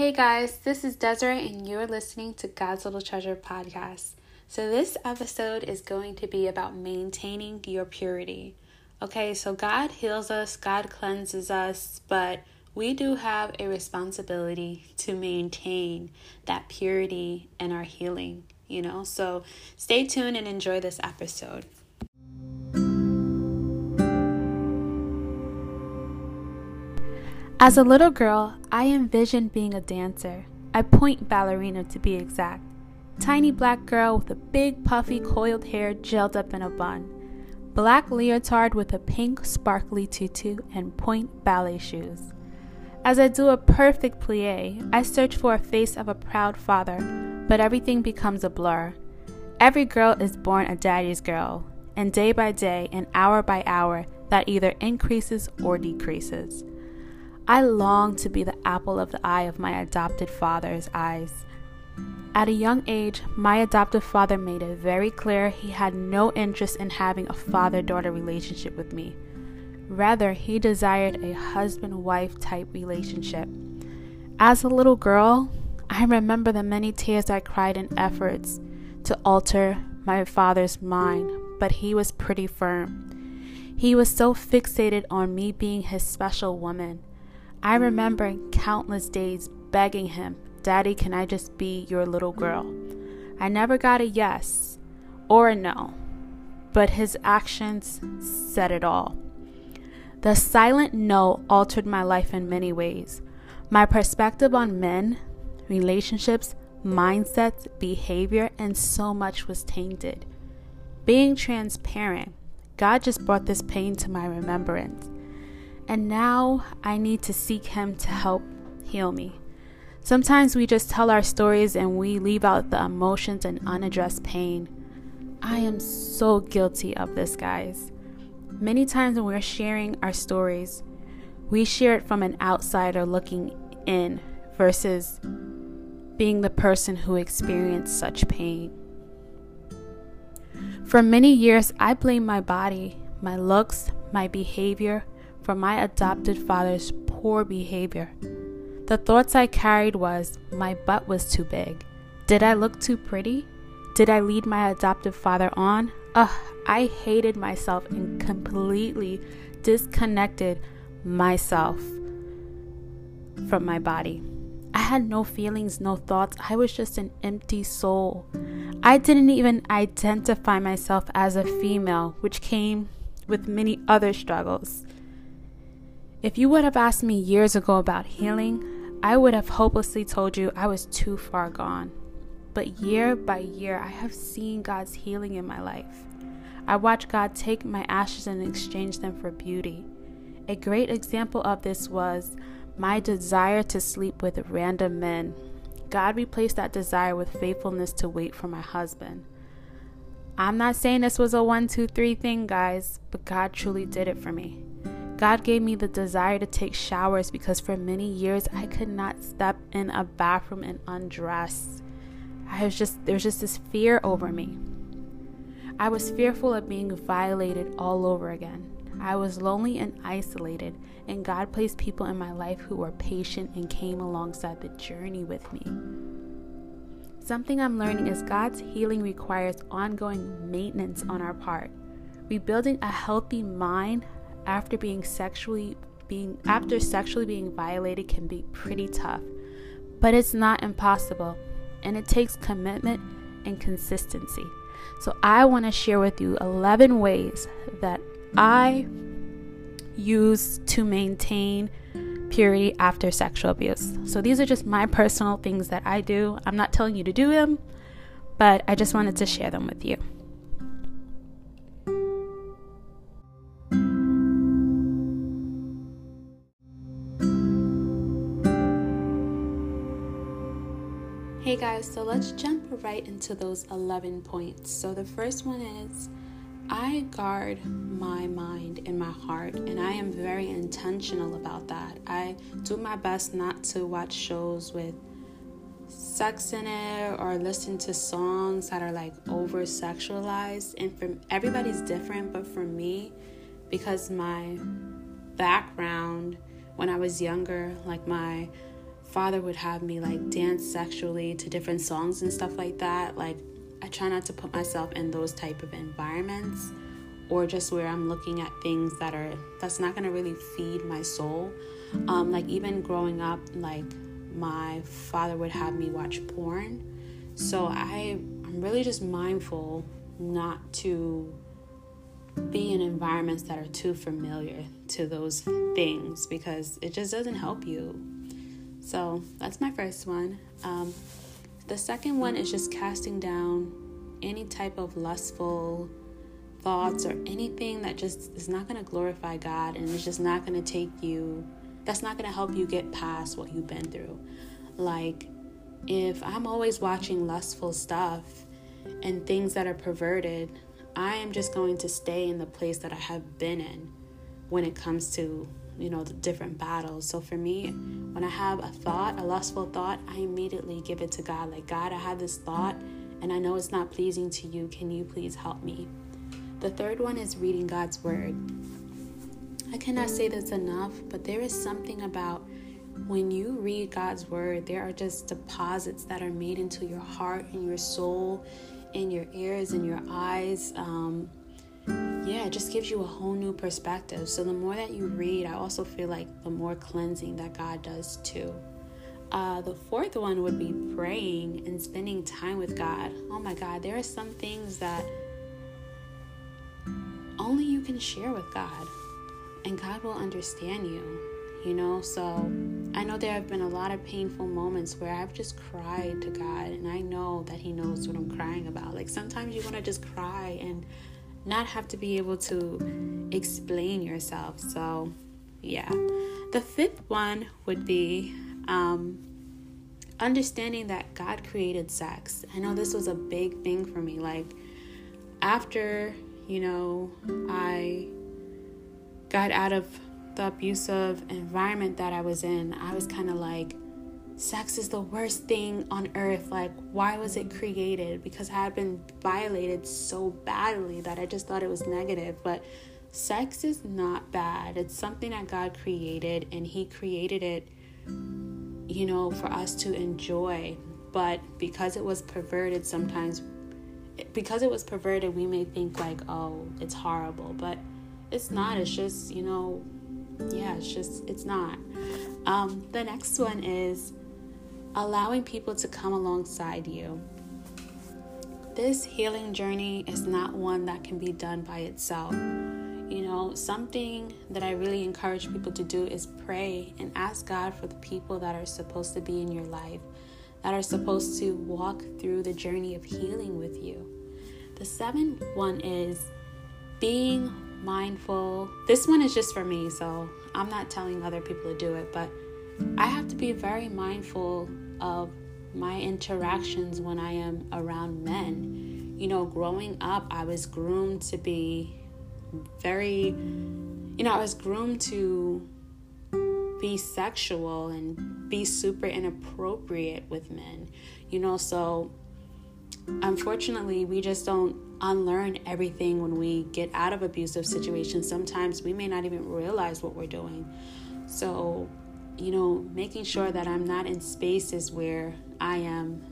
Hey guys, this is Desiree, and you're listening to God's Little Treasure podcast. So, this episode is going to be about maintaining your purity. Okay, so God heals us, God cleanses us, but we do have a responsibility to maintain that purity and our healing, you know? So, stay tuned and enjoy this episode. As a little girl, I envisioned being a dancer, a pointe ballerina to be exact. Tiny black girl with a big puffy coiled hair gelled up in a bun. Black leotard with a pink sparkly tutu and pointe ballet shoes. As I do a perfect plie, I search for a face of a proud father, but everything becomes a blur. Every girl is born a daddy's girl, and day by day and hour by hour, that either increases or decreases. I long to be the apple of the eye of my adopted father's eyes. At a young age, my adoptive father made it very clear he had no interest in having a father daughter relationship with me. Rather, he desired a husband wife type relationship. As a little girl, I remember the many tears I cried in efforts to alter my father's mind, but he was pretty firm. He was so fixated on me being his special woman I remember countless days begging him, Daddy, can I just be your little girl? I never got a yes or a no, but his actions said it all. The silent no altered my life in many ways. My perspective on men, relationships, mindsets, behavior, and so much was tainted. Being transparent, God just brought this pain to my remembrance. And now I need to seek Him to help heal me. Sometimes we just tell our stories and we leave out the emotions and unaddressed pain. I am so guilty of this, guys. Many times when we're sharing our stories, we share it from an outsider looking in versus being the person who experienced such pain. For many years, I blamed my body, my looks, my behavior, for my adopted father's poor behavior. The thoughts I carried was my butt was too big. Did I look too pretty? Did I lead my adoptive father on? Ugh, I hated myself and completely disconnected myself from my body. I had no feelings, no thoughts. I was just an empty soul. I didn't even identify myself as a female, which came with many other struggles. If you would have asked me years ago about healing, I would have hopelessly told you I was too far gone. But year by year, I have seen God's healing in my life. I watched God take my ashes and exchange them for beauty. A great example of this was my desire to sleep with random men. God replaced that desire with faithfulness to wait for my husband. I'm not saying this was a one, two, three thing, guys, but God truly did it for me. God gave me the desire to take showers because for many years I could not step in a bathroom and undress. I was just there's just this fear over me. I was fearful of being violated all over again. I was lonely and isolated, and God placed people in my life who were patient and came alongside the journey with me. Something I'm learning is God's healing requires ongoing maintenance on our part. Rebuilding a healthy mind, after being sexually being after sexually being violated can be pretty tough, but it's not impossible and it takes commitment and consistency. So I want to share with you 11 ways that I use to maintain purity after sexual abuse. So these are just my personal things that I do. I'm not telling you to do them, but I just wanted to share them with you. Hey guys, so let's jump right into those 11 points. So the first one is I guard my mind and my heart, and I am very intentional about that. I do my best not to watch shows with sex in it or listen to songs that are like over sexualized. And for everybody's different, but for me, because my background when I was younger, like my father would have me like dance sexually to different songs and stuff like that, like I try not to put myself in those type of environments or just where I'm looking at things that are that's not to really feed my soul. Um, like even growing up, like my father would have me watch porn, so I I'm really just mindful not to be in environments that are too familiar to those things because it just doesn't help you. So that's my first one. Um, the second one is just casting down any type of lustful thoughts or anything that just is not going to glorify God and is just not going to take you, that's not going to help you get past what you've been through. Like, if I'm always watching lustful stuff and things that are perverted, I am just going to stay in the place that I have been in when it comes to, you know, different battles. So for me, when I have a thought, a lustful thought, I immediately give it to God. Like, God, I have this thought and I know it's not pleasing to you. Can you please help me? The third one is reading God's Word. I cannot say this enough, but there is something about when you read God's Word, there are just deposits that are made into your heart and your soul, in your ears and your eyes. Um, yeah, it just gives you a whole new perspective. So the more that you read, I also feel like the more cleansing that God does too. Uh, the fourth one would be praying and spending time with God. Oh my God, there are some things that only you can share with God, and God will understand you, you know. So I know there have been a lot of painful moments where I've just cried to God, and I know that He knows what I'm crying about. Like sometimes you want to just cry and not have to be able to explain yourself. So, yeah. The fifth one would be um, understanding that God created sex. I know this was a big thing for me. Like, after, you know, I got out of the abusive environment that I was in, I was kind of like, sex is the worst thing on earth. Like, why was it created? Because I had been violated so badly that I just thought it was negative. But sex is not bad, it's something that God created, and He created it you know, for us to enjoy. But because it was perverted, sometimes, because it was perverted, we may think like, oh, it's horrible. But it's not. It's just, you know, yeah, it's just, it's not. Um, the next one is allowing people to come alongside you. This healing journey is not one that can be done by itself. You know, something that I really encourage people to do is pray and ask God for the people that are supposed to be in your life, that are supposed to walk through the journey of healing with you. The seventh one is being mindful. This one is just for me, so I'm not telling other people to do it, but I have to be very mindful of my interactions when I am around men. You know, growing up, I was groomed to be very, you know, I was groomed to be sexual and be super inappropriate with men, you know, so unfortunately, we just don't unlearn everything when we get out of abusive situations. Sometimes we may not even realize what we're doing. So, you know, making sure that I'm not in spaces where I am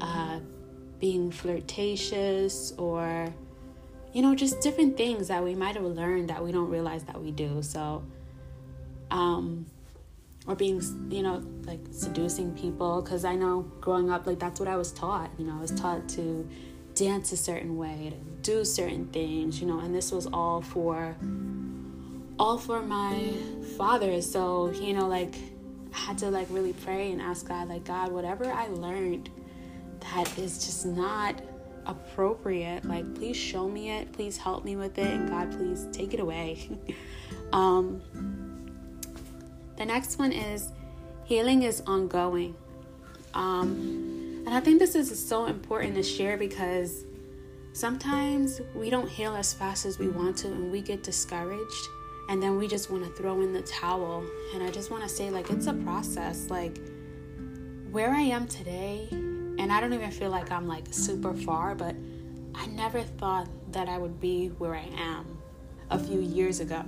uh, being flirtatious or you know, just different things that we might have learned that we don't realize that we do. So, um, or being, you know, like seducing people. Because I know growing up, like that's what I was taught. You know, I was taught to dance a certain way, to do certain things, you know, and this was all for, all for my father. So, you know, like I had to like really pray and ask God, like, God, whatever I learned that is just not appropriate like please show me it. Please help me with it. And god please take it away. Um, the next one is healing is ongoing. Um, and i think this is so important to share because sometimes we don't heal as fast as we want to and we get discouraged and then we just want to throw in the towel and i just want to say like it's a process like where i am today and I don't even feel like I'm like super far, but I never thought that I would be where I am a few years ago.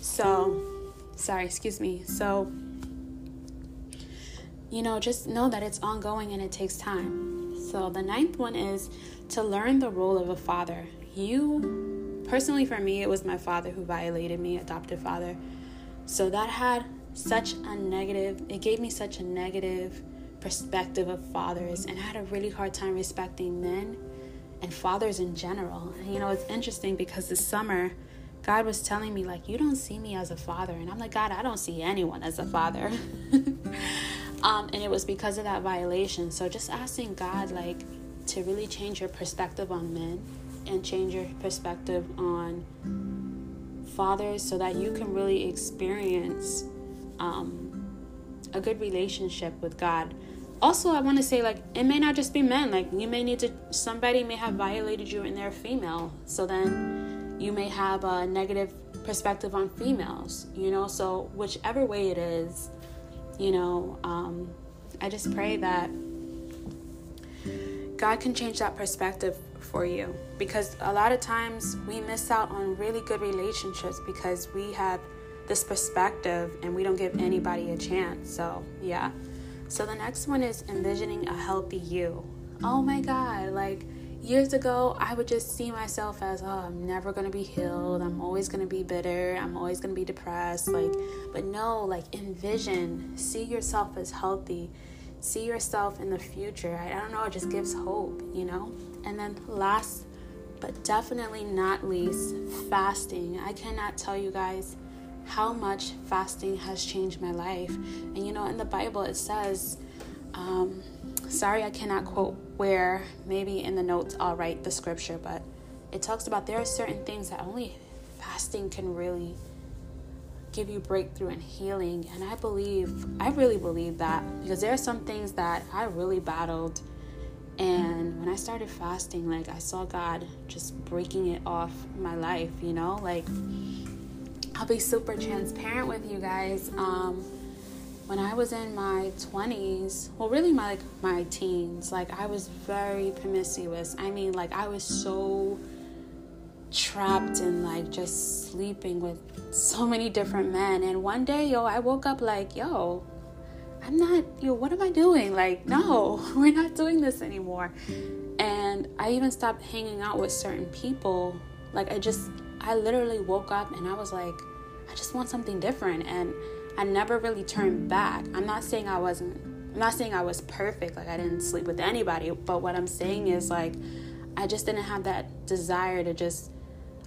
So, sorry, excuse me. So, you know, just know that it's ongoing and it takes time. So, the ninth one is to learn the role of a father. You, personally, for me, it was my father who violated me, adopted father. So, that had such a negative, it gave me such a negative perspective of fathers, and I had a really hard time respecting men and fathers in general. And, you know, it's interesting because this summer, God was telling me, like, you don't see me as a father. And I'm like, God, I don't see anyone as a father. um, and it was because of that violation. So just asking God, like, to really change your perspective on men and change your perspective on fathers so that you can really experience um, a good relationship with God. Also, I want to say, like, it may not just be men. Like, you may need to, somebody may have violated you and they're female. So then you may have a negative perspective on females, you know? So, whichever way it is, you know, um, I just pray that God can change that perspective for you because a lot of times we miss out on really good relationships because we have this perspective and we don't give anybody a chance. So, yeah. So, the next one is envisioning a healthy you. Oh my God, like years ago, I would just see myself as, oh, I'm never gonna be healed. I'm always gonna be bitter. I'm always gonna be depressed. Like, but no, like, envision, see yourself as healthy, see yourself in the future. I, don't know, it just gives hope, you know? And then, last but definitely not least, fasting. I cannot tell you guys how much fasting has changed my life. And you know, in the Bible, it says, um, sorry, I cannot quote where, maybe in the notes I'll write the scripture, but it talks about there are certain things that only fasting can really give you breakthrough and healing. And I believe, I really believe that because there are some things that I really battled. And when I started fasting, like I saw God just breaking it off my life, you know, like I'll be super transparent with you guys. Um, when I was in my 20s, well, really my like my teens, like I was very promiscuous. I mean, like I was so trapped and like just sleeping with so many different men. And one day, yo, I woke up like, yo, I'm not, yo, what am I doing? Like, no, we're not doing this anymore. And I even stopped hanging out with certain people. Like, I just, I literally woke up and I was like, I just want something different. And I never really turned back. I'm not saying I wasn't, I'm not saying I was perfect, like I didn't sleep with anybody, but what I'm saying is like, I just didn't have that desire to just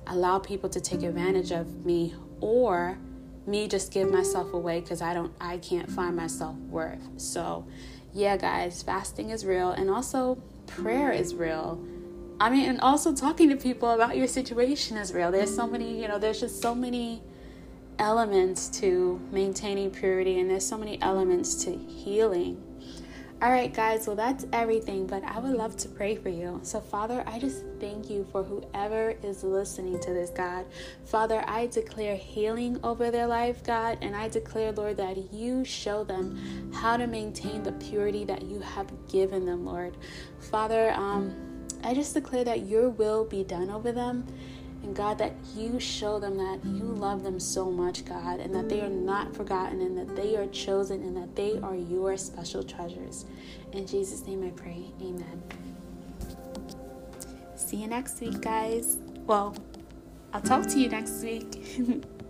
allow people to take advantage of me or me just give myself away because I don't, I can't find my self worth. So, yeah, guys, fasting is real and also prayer is real. I mean, and also talking to people about your situation is real. There's so many, you know, there's just so many elements to maintaining purity, and there's so many elements to healing. All right, guys, well, that's everything, but I would love to pray for you. So, Father, I just thank you for whoever is listening to this, God. Father, I declare healing over their life, God, and I declare, Lord, that you show them how to maintain the purity that you have given them, Lord. Father, um, I just declare that your will be done over them and God, that you show them that you love them so much, God, and that they are not forgotten, and that they are chosen, and that they are your special treasures. In Jesus' name I pray. Amen. See you next week, guys. Well, I'll talk to you next week.